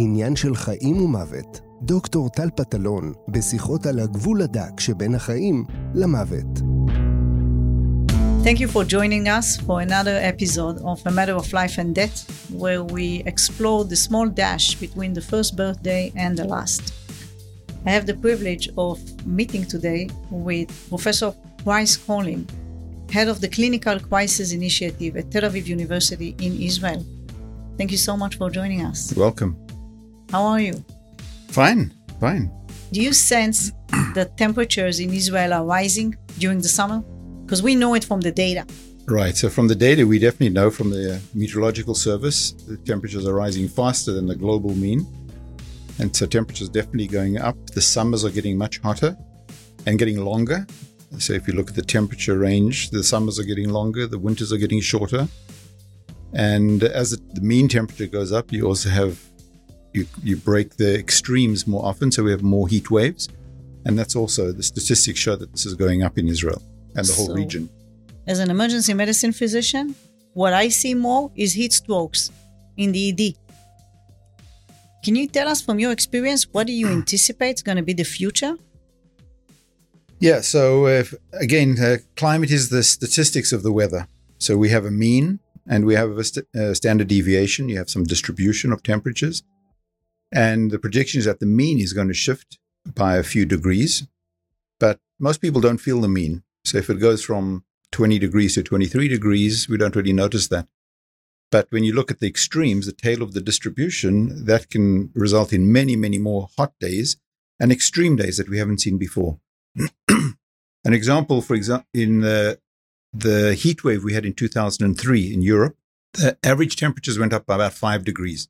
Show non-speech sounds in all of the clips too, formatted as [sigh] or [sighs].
עניין של חיים ומוות. דוקטור טל פטלון, בשיחות על הגבול הדק שבין החיים למוות. Thank you for joining us for another episode of A Matter of Life and Death, where we explore the small dash between the first birthday and the last. I have the privilege of meeting today with Professor Price Colin, head of the Climate Crisis Initiative at Tel Aviv University in Israel. Thank you so much for joining us. Welcome. How are you? Fine, fine. Do you sense [clears throat] that temperatures in Israel are rising during the summer? Because we know it from the data. Right. So, from the data, we definitely know from the uh, meteorological service the temperatures are rising faster than the global mean. And so, temperatures definitely going up. The summers are getting much hotter and getting longer. So, if you look at the temperature range, the summers are getting longer, the winters are getting shorter. And as the mean temperature goes up, you also have you, you break the extremes more often, so we have more heat waves. And that's also the statistics show that this is going up in Israel and the whole So- region. As an emergency medicine physician, what I see more is heat strokes in the ED. Can you tell us from your experience what do you anticipate is going to be the future? Yeah, so uh, again, uh, climate is the statistics of the weather. So we have a mean and we have a st- uh, standard deviation. You have some distribution of temperatures. And the prediction is that the mean is going to shift by a few degrees. But most people don't feel the mean. So if it goes from 20 degrees to 23 degrees, we don't really notice that. But when you look at the extremes, the tail of the distribution, that can result in many, many more hot days and extreme days that we haven't seen before. [clears throat] An example, for example, in the, the heat wave we had in 2003 in Europe, the average temperatures went up by about five degrees.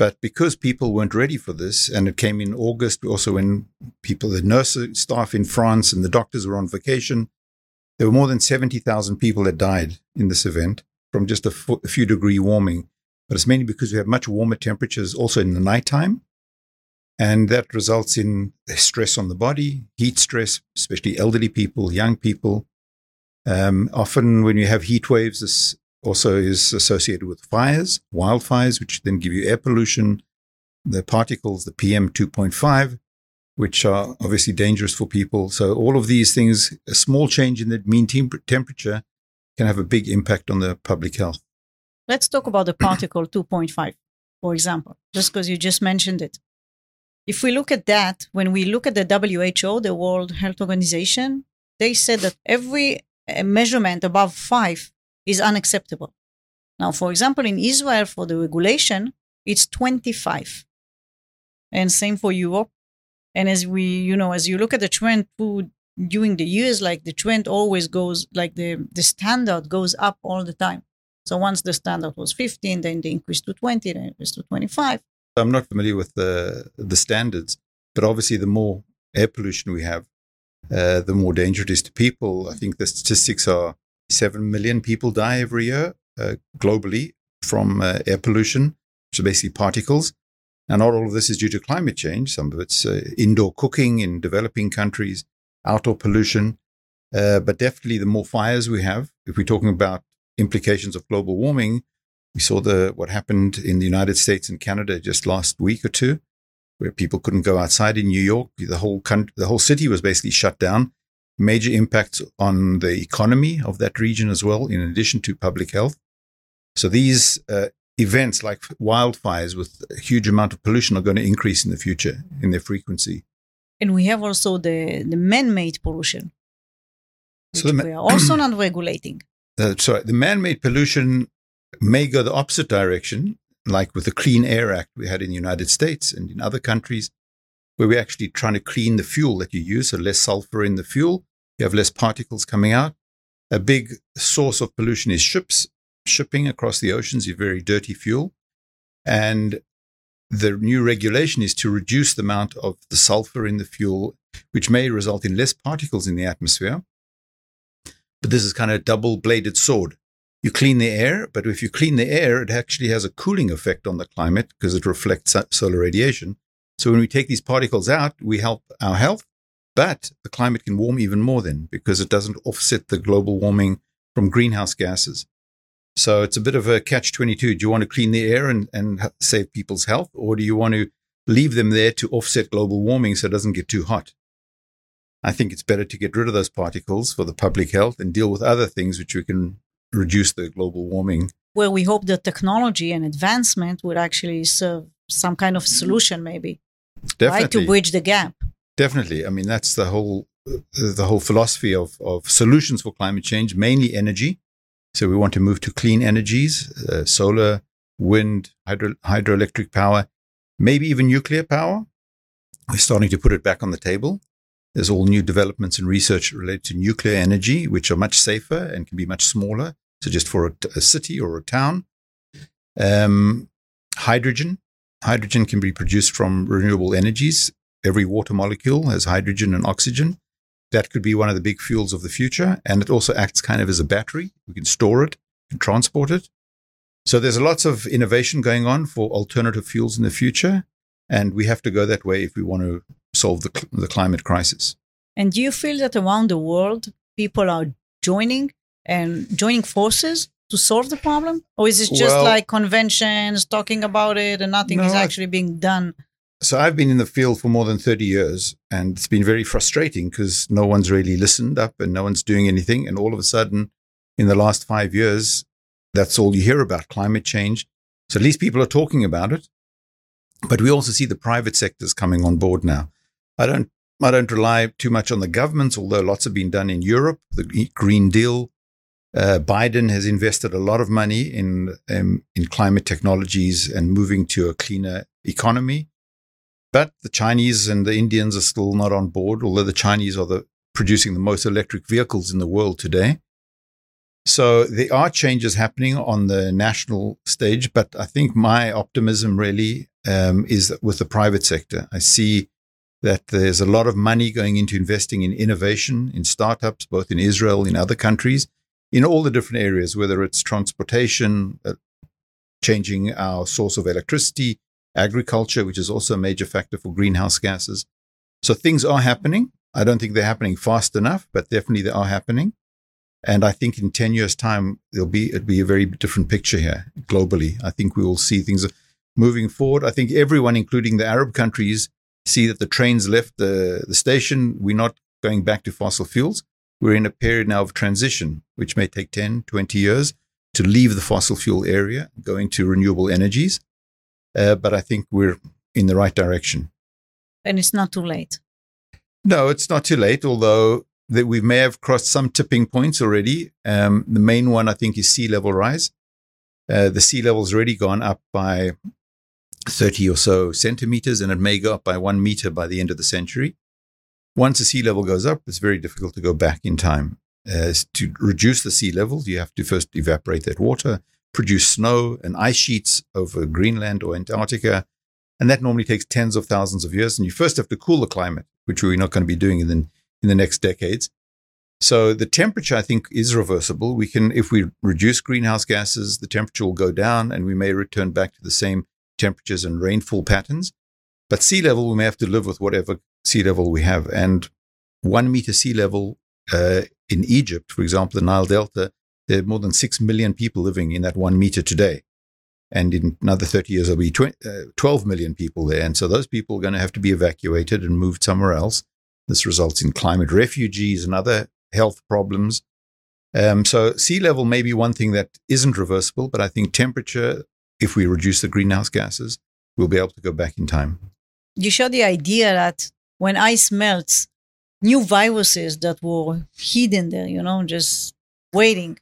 But because people weren't ready for this, and it came in August, also when people, the nurse staff in France and the doctors were on vacation, there were more than 70,000 people that died in this event from just a, few degree warming. But it's mainly because we have much warmer temperatures also in the nighttime. And that results in stress on the body, heat stress, especially elderly people, young people. Um, often, when you have heat waves, this also is associated with fires, wildfires, which then give you air pollution, the particles, the PM 2.5, which are obviously dangerous for people. So, all of these things, a small change in the mean temp- temperature can have a big impact on the public health. Let's talk about the particle 2.5, for example, just because you just mentioned it. If we look at that, when we look at the WHO, the World Health Organization, they said that every uh, measurement above five is unacceptable. Now, for example, in Israel, for the regulation, it's 25. And same for Europe. And as we, you know, as you look at the trend through during the years, like the trend always goes, like the, the standard goes up all the time. So once the standard was 15, then they increased to 20, then increased to 25. I'm not familiar with the the standards, but obviously, the more air pollution we have, uh, the more danger it is to people. I think the statistics are seven million people die every year uh, globally from uh, air pollution, which are basically particles. And not all of this is due to climate change. Some of it's uh, indoor cooking in developing countries, outdoor pollution, uh, but definitely the more fires we have, if we're talking about implications of global warming, we saw the what happened in the United States and Canada just last week or two, where people couldn't go outside in New York. The whole country, the whole city was basically shut down. Major impacts on the economy of that region as well, in addition to public health. So these uh, events, like wildfires with a huge amount of pollution, are going to increase in the future in their frequency. And we have also the, the man-made pollution, which So ma- we are also not regulating. [clears throat] uh, sorry, the man-made pollution may go the opposite direction, like with the Clean Air Act we had in the United States and in other countries, where we're actually trying to clean the fuel that you use, so less sulfur in the fuel, you have less particles coming out. A big source of pollution is ships. Shipping across the oceans is very dirty fuel. And the new regulation is to reduce the amount of the sulfur in the fuel, which may result in less particles in the atmosphere. But this is kind of a double bladed sword. You clean the air, but if you clean the air, it actually has a cooling effect on the climate because it reflects solar radiation. So when we take these particles out, we help our health, but the climate can warm even more then because it doesn't offset the global warming from greenhouse gases. So it's a bit of a catch 22. Do you want to clean the air and, and save people's health, or do you want to leave them there to offset global warming so it doesn't get too hot? I think it's better to get rid of those particles for the public health and deal with other things which we can reduce the global warming. Where we hope that technology and advancement would actually serve some kind of solution, maybe, Definitely. right, to bridge the gap. Definitely. I mean, that's the whole the whole philosophy of, of solutions for climate change, mainly energy. So we want to move to clean energies, uh, solar, wind, hydro, hydroelectric power, maybe even nuclear power. We're starting to put it back on the table. There's all new developments and research related to nuclear energy, which are much safer and can be much smaller. So just for a, a city or a town. Um, hydrogen. Hydrogen can be produced from renewable energies. Every water molecule has hydrogen and oxygen that could be one of the big fuels of the future. And it also acts kind of as a battery. We can store it and transport it. So there's lots of innovation going on for alternative fuels in the future. And we have to go that way if we want to solve the, the climate crisis. And do you feel that around the world, people are joining and joining forces to solve the problem? Or is it just Well- like conventions, talking about it, and nothing is No, I- actually being done? So I've been in the field for more than 30 years and it's been very frustrating because no one's really listened up and no one's doing anything. And all of a sudden, in the last five years, that's all you hear about climate change. So at least people are talking about it. But we also see the private sectors coming on board now. I don't, I don't rely too much on the governments, although lots have been done in Europe. The Green Deal, uh, Biden has invested a lot of money in um, in climate technologies and moving to a cleaner economy. But the Chinese and the Indians are still not on board, although the Chinese are the, producing the most electric vehicles in the world today. So there are changes happening on the national stage, but I think my optimism really um, is with the private sector. I see that there's a lot of money going into investing in innovation, in startups, both in Israel, in other countries, in all the different areas, whether it's transportation, uh, changing our source of electricity, agriculture, which is also a major factor for greenhouse gases. So things are happening. I don't think they're happening fast enough, but definitely they are happening. And I think in 10 years' time, there'll be, it'll be a very different picture here globally. I think we will see things moving forward. I think everyone, including the Arab countries, see that the trains left the, the station. We're not going back to fossil fuels. We're in a period now of transition, which may take 10, 20 years to leave the fossil fuel area, going to renewable energies. Uh, but I think we're in the right direction. And it's not too late. No, it's not too late, although that we may have crossed some tipping points already. Um, the main one, I think, is sea level rise. Uh, the sea level's already gone up by 30 or so centimeters, and it may go up by one meter by the end of the century. Once the sea level goes up, it's very difficult to go back in time. Uh, to reduce the sea level, you have to first evaporate that water, produce snow and ice sheets over Greenland or Antarctica. And that normally takes tens of thousands of years. And you first have to cool the climate, which we're not going to be doing in the, in the next decades. So the temperature, I think, is reversible. We can, if we reduce greenhouse gases, the temperature will go down and we may return back to the same temperatures and rainfall patterns. But sea level, we may have to live with whatever sea level we have. And one meter sea level uh, in Egypt, for example, the Nile Delta, there are more than 6 million people living in that one meter today. And in another 30 years, there'll be 20, uh, 12 million people there. And so those people are going to have to be evacuated and moved somewhere else. This results in climate refugees and other health problems. Um, so sea level may be one thing that isn't reversible, but I think temperature, if we reduce the greenhouse gases, we'll be able to go back in time. You show the idea that when ice melts, new viruses that were hidden there, you know, just waiting,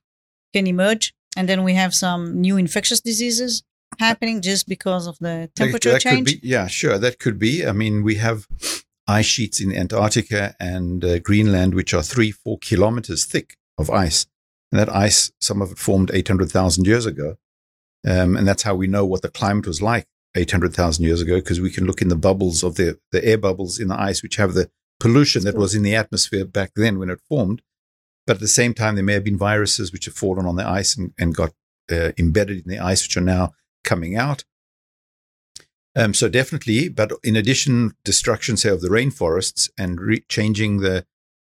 can emerge. And then we have some new infectious diseases happening just because of the temperature that change. Could be, yeah, sure. That could be. I mean, we have ice sheets in Antarctica and uh, Greenland, which are three, four kilometers thick of ice. And that ice, some of it formed 800,000 years ago. Um, and that's how we know what the climate was like 800,000 years ago, because we can look in the bubbles of the, the air bubbles in the ice, which have the pollution that was in the atmosphere back then when it formed. But at the same time, there may have been viruses which have fallen on the ice and, and got uh, embedded in the ice, which are now coming out. Um, so definitely, but in addition, destruction, say, of the rainforests and re- changing the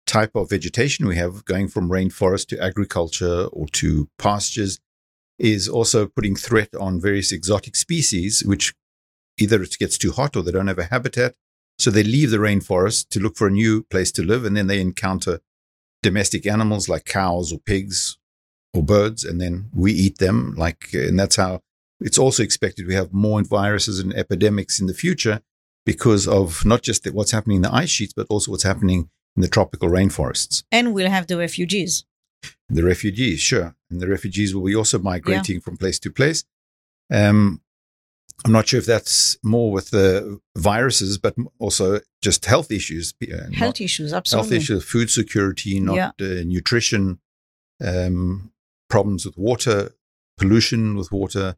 type of vegetation we have, going from rainforest to agriculture or to pastures, is also putting threat on various exotic species, which either it gets too hot or they don't have a habitat. So they leave the rainforest to look for a new place to live, and then they encounter domestic animals like cows or pigs or birds, and then we eat them. Like, and that's how it's also expected we have more viruses and epidemics in the future because of not just what's happening in the ice sheets, but also what's happening in the tropical rainforests. And we'll have the refugees. The refugees, sure. And the refugees will be also migrating yeah. from place to place. Um, I'm not sure if that's more with the viruses, but also just health issues. Uh, health issues, absolutely. Health issues, food security, not yeah. uh, nutrition, um, problems with water, pollution with water.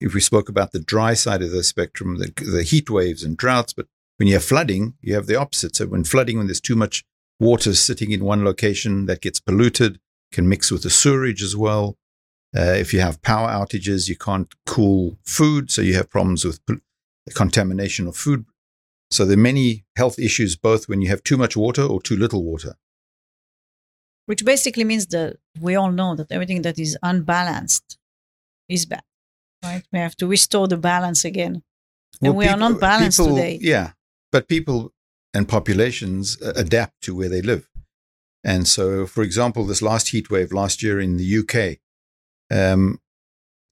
If we spoke about the dry side of the spectrum, the, the heat waves and droughts, but when you have flooding, you have the opposite. So when flooding, when there's too much water sitting in one location that gets polluted, can mix with the sewerage as well. Uh, if you have power outages, you can't cool food, so you have problems with contamination of food. So there are many health issues both when you have too much water or too little water. Which basically means that we all know that everything that is unbalanced is bad, right? We have to restore the balance again. Well, and we people, are not balanced people, today. Yeah, but people and populations uh, adapt to where they live. And so, for example, this last heat wave last year in the UK, um,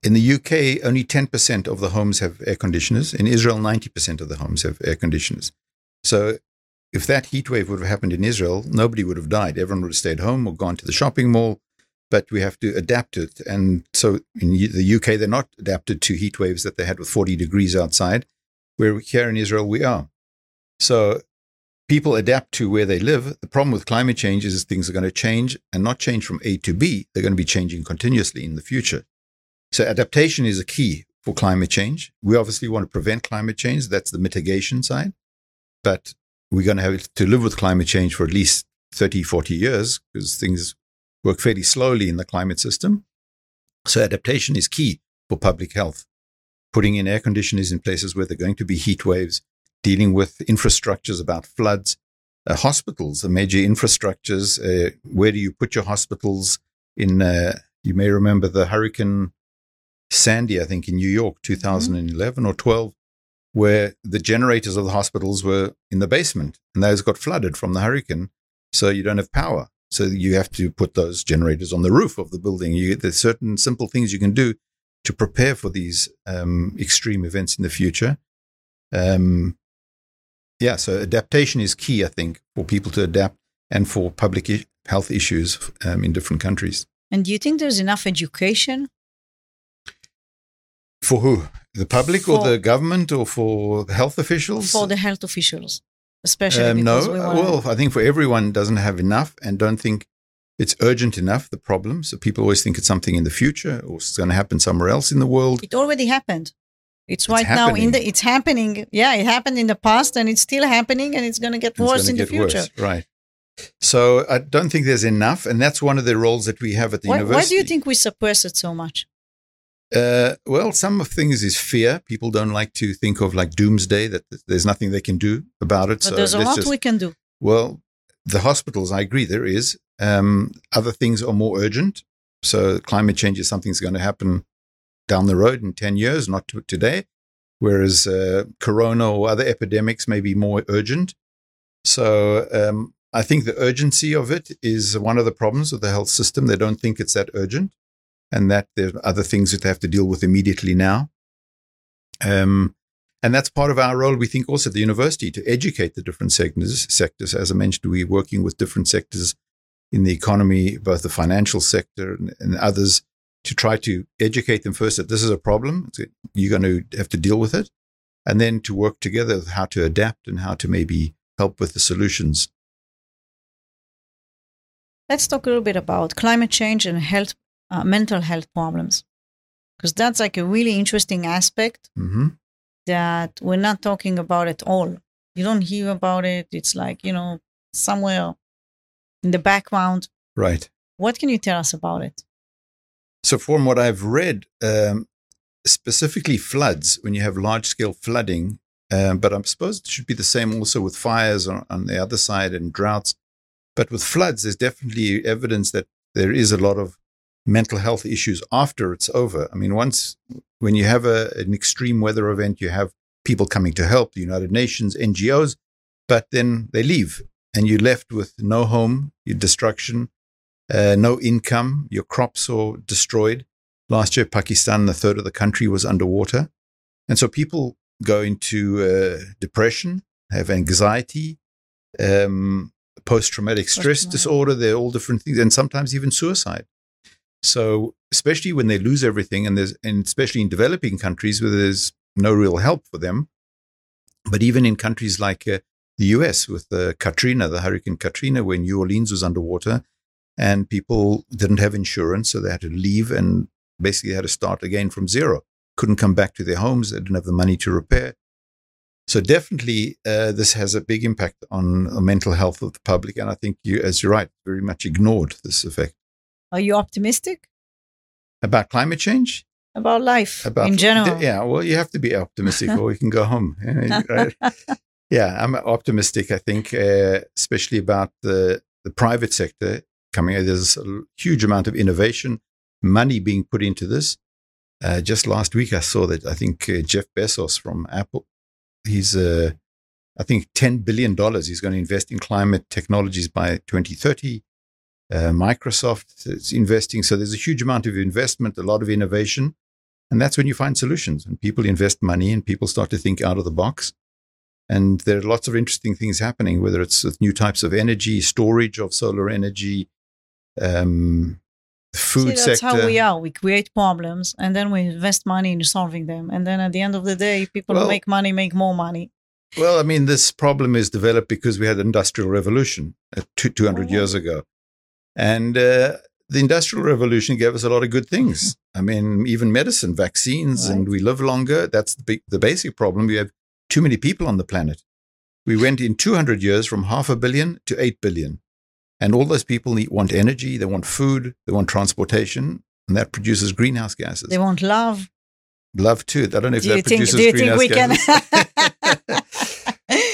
in the UK, only 10% of the homes have air conditioners. In Israel, 90% of the homes have air conditioners. So if that heat wave would have happened in Israel, nobody would have died. Everyone would have stayed home or gone to the shopping mall. But we have to adapt it. And so in the UK, they're not adapted to heat waves that they had with 40 degrees outside, where here in Israel we are. So people adapt to where they live. The problem with climate change is things are going to change and not change from A to B. They're going to be changing continuously in the future. So adaptation is a key for climate change. We obviously want to prevent climate change. That's the mitigation side. But we're going to have to live with climate change for at least 30, 40 years because things work fairly slowly in the climate system. So adaptation is key for public health. Putting in air conditioners in places where there are going to be heat waves, dealing with infrastructures about floods, uh, hospitals, the major infrastructures. Uh, where do you put your hospitals? In uh, you may remember the Hurricane Sandy, I think in New York, 2011 mm-hmm. or 12, where the generators of the hospitals were in the basement and those got flooded from the hurricane. So you don't have power. So you have to put those generators on the roof of the building. You, there's certain simple things you can do to prepare for these um, extreme events in the future. Um, yeah, so adaptation is key, I think, for people to adapt and for public I- health issues um, in different countries. And do you think there's enough education? For who? The public for, or the government or for health officials? For the health officials, especially. Um, no, we well, I think for everyone doesn't have enough and don't think it's urgent enough, the problem. So people always think it's something in the future or it's going to happen somewhere else in the world. It already happened. It's right it's now in the it's happening. Yeah, it happened in the past and it's still happening and it's going to get worse in the future. Worse. Right. So I don't think there's enough, and that's one of the roles that we have at the why, university. Why do you think we suppress it so much? Uh, well, some of things is fear. People don't like to think of like doomsday that there's nothing they can do about it. But so there's a lot just, we can do. Well, the hospitals, I agree, there is. Um, other things are more urgent. So climate change is something that's going to happen down the road in 10 years, not to today, whereas uh, corona or other epidemics may be more urgent. So um, I think the urgency of it is one of the problems with the health system. They don't think it's that urgent and that there are other things that they have to deal with immediately now. Um, and that's part of our role, we think, also at the university to educate the different sectors. sectors. As I mentioned, we're working with different sectors in the economy, both the financial sector and, and others, to try to educate them first that this is a problem. You're going to have to deal with it. And then to work together how to adapt and how to maybe help with the solutions. Let's talk a little bit about climate change and health, uh, mental health problems, because that's like a really interesting aspect mm-hmm. that we're not talking about at all. You don't hear about it. It's like, you know, somewhere in the background. Right. What can you tell us about it? So, from what I've read, um, specifically floods, when you have large scale flooding, um, but I suppose it should be the same also with fires on, on, the other side and droughts. But with floods, there's definitely evidence that there is a lot of mental health issues after it's over. I mean, once when you have a, an extreme weather event, you have people coming to help, the United Nations, NGOs, but then they leave and you're left with no home, your destruction, uh, no income, your crops are destroyed. Last year, Pakistan, a third of the country was underwater. And so people go into uh, depression, have anxiety, um, post traumatic stress disorder. They're all different things, and sometimes even suicide. So, especially when they lose everything, and there's, and especially in developing countries where there's no real help for them, but even in countries like uh, the US with the Katrina, the Hurricane Katrina, where New Orleans was underwater, and people didn't have insurance, so they had to leave and basically had to start again from zero. Couldn't come back to their homes. They didn't have the money to repair. So definitely, uh, this has a big impact on the mental health of the public, and I think you, as you're right, very much ignored this effect. Are you optimistic about climate change? About life about, in general? Yeah, well, you have to be optimistic, or you can go home. [laughs] Yeah, I'm optimistic. I think, uh, especially about the the private sector coming. There's a huge amount of innovation, money being put into this. Uh, just last week, I saw that I think uh, Jeff Bezos from Apple, he's, uh, I think, $10 billion he's going to invest in climate technologies by 2030. Uh, Microsoft is investing. So there's a huge amount of investment, a lot of innovation. And that's when you find solutions. And people invest money and people start to think out of the box. And there are lots of interesting things happening, whether it's new types of energy, storage of solar energy, um, food See, that's sector. how we are. We create problems and then we invest money in solving them. And then at the end of the day, people Well- who make money make more money. Well, I mean, this problem is developed because we had the industrial revolution uh, two, 200 Oh. years ago. And uh, the industrial revolution gave us a lot of good things. I mean, even medicine, vaccines, and we live longer. That's the, big, the basic problem. We have too many people on the planet. We went in 200 years from half a billion to 8 billion. And all those people need, want energy, they want food, they want transportation, and that produces greenhouse gases. They want love. Love too. I don't know if Do that think, produces do you think greenhouse we can? gases.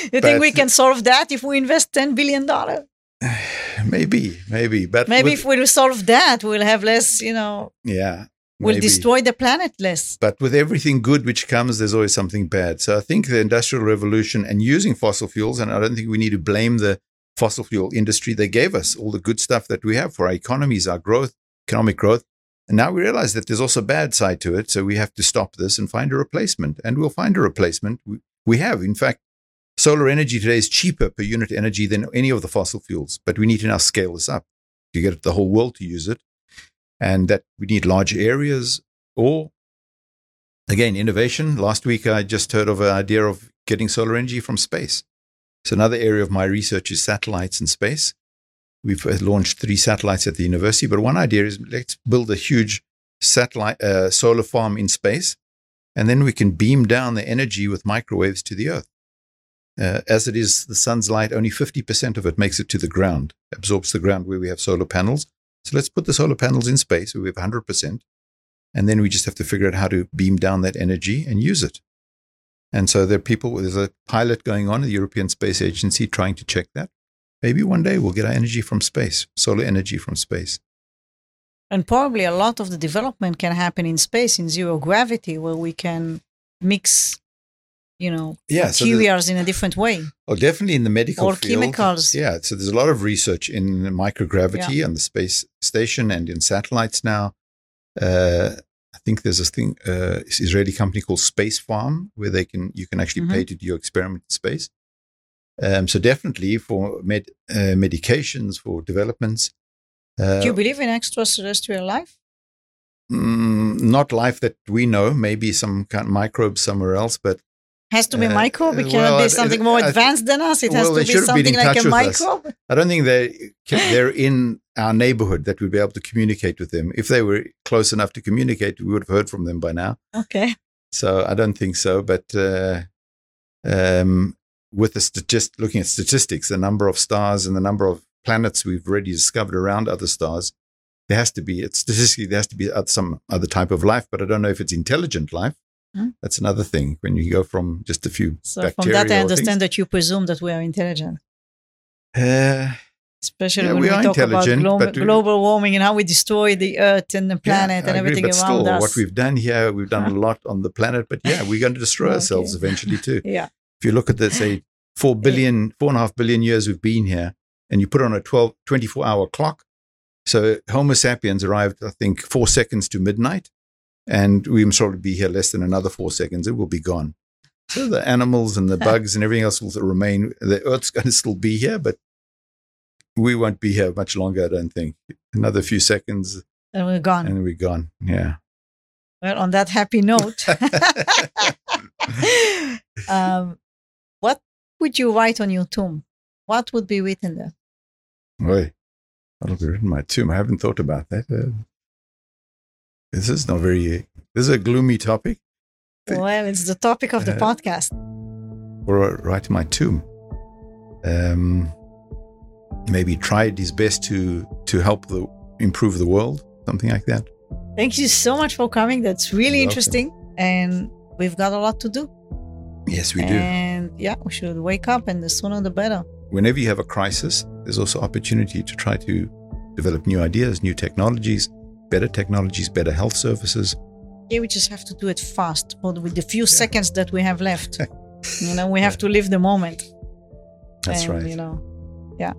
[laughs] you think we [laughs] can solve that if we invest $10 billion? [sighs] maybe, maybe. But Maybe with- if we'll solve that, we'll have less, you know, yeah, we'll destroy the planet less. But with everything good which comes, there's always something bad. So I think the industrial revolution and using fossil fuels, and I don't think we need to blame the fossil fuel industry. They gave us all the good stuff that we have for our economies, our growth, economic growth. And now we realize that there's also a bad side to it. So we have to stop this and find a replacement. And we'll find a replacement. We, we have, in fact, solar energy today is cheaper per unit energy than any of the fossil fuels. But we need to now scale this up to get the whole world to use it. And that we need large areas or again, innovation. Last week, I just heard of an idea of getting solar energy from space. So another area of my research is satellites in space. We've uh, launched three satellites at the university, but one idea is let's build a huge satellite uh, solar farm in space, and then we can beam down the energy with microwaves to the Earth. Uh, as it is, the sun's light, only 50% of it makes it to the ground, absorbs the ground where we have solar panels. So let's put the solar panels in space where we have 100%. And then we just have to figure out how to beam down that energy and use it. And so there are people, there's a pilot going on at the European Space Agency trying to check that. Maybe one day we'll get our energy from space, solar energy from space. And probably a lot of the development can happen in space in zero gravity, where we can mix, you know, Yeah, so materials in a different way. Oh, definitely in the medical Or field. chemicals. Yeah, so there's a lot of research in microgravity on the space station and in satellites now. Uh, think there's a thing, uh, Israeli company called Space Farm, where they can you can actually Mhm. pay to do your experiment in space. Um, so definitely for med, uh, medications for developments. Uh, Do you believe in extraterrestrial life? mm, not life that we know, maybe some kind of microbes somewhere else, but Has to be Uh, microbe. It cannot well, be something I- more I- advanced than us. It has well, to be should have been something like a us. microbe. I don't think they they're in our neighborhood that we'd be able to communicate with them. If they were close enough to communicate, we would have heard from them by now. Okay. So I don't think so. But uh, um, with the st- just looking at statistics, the number of stars and the number of planets we've already discovered around other stars, there has to be it's statistically there has to be some other type of life. But I don't know if it's intelligent life. Hmm. That's another thing. When you go from just a few So from that, I understand things- that you presume that we are intelligent. Uh, especially Yeah, when we we, talk about glo- global warming and how we destroy the earth and the planet Yeah, and agree, everything but around still, us. What we've done here, we've done a [laughs] lot on the planet, but yeah, we're going to destroy Okay. ourselves eventually too. [laughs] yeah, If you look at the, say, four billion, four and a half billion years we've been here, and you put on a 12, 24 hour clock. So Homo sapiens arrived, I think, four seconds to midnight, and we must probably be here less than another four seconds. It will be gone. So the animals and the [laughs] bugs and everything else will remain. The Earth's going to still be here, but we won't be here much longer, I don't think. Another few seconds, and we're gone. and we're gone. Yeah. well, on that happy note, [laughs] um, what would you write on your tomb? What would be written there? Boy, that'll be written in my tomb. I haven't thought about that. Uh, this is not very. This is a gloomy topic. Well, it's the topic of the Uh, podcast. Or right in my tomb. Um, maybe tried his best to to help the improve the world, something like that. Thank you so much for coming. That's really You're welcome. interesting, and we've got a lot to do. Yes, we do. And yeah, we should wake up, and the sooner the better. Whenever you have a crisis, there's also opportunity to try to develop new ideas, new technologies, better technologies, better health services. Yeah, we just have to do it fast, but with the few seconds that we have left. [laughs] you know, we have to live the moment. That's and, right. You know, yeah,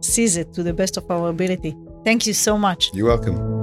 seize it to the best of our ability. Thank you so much. You're welcome.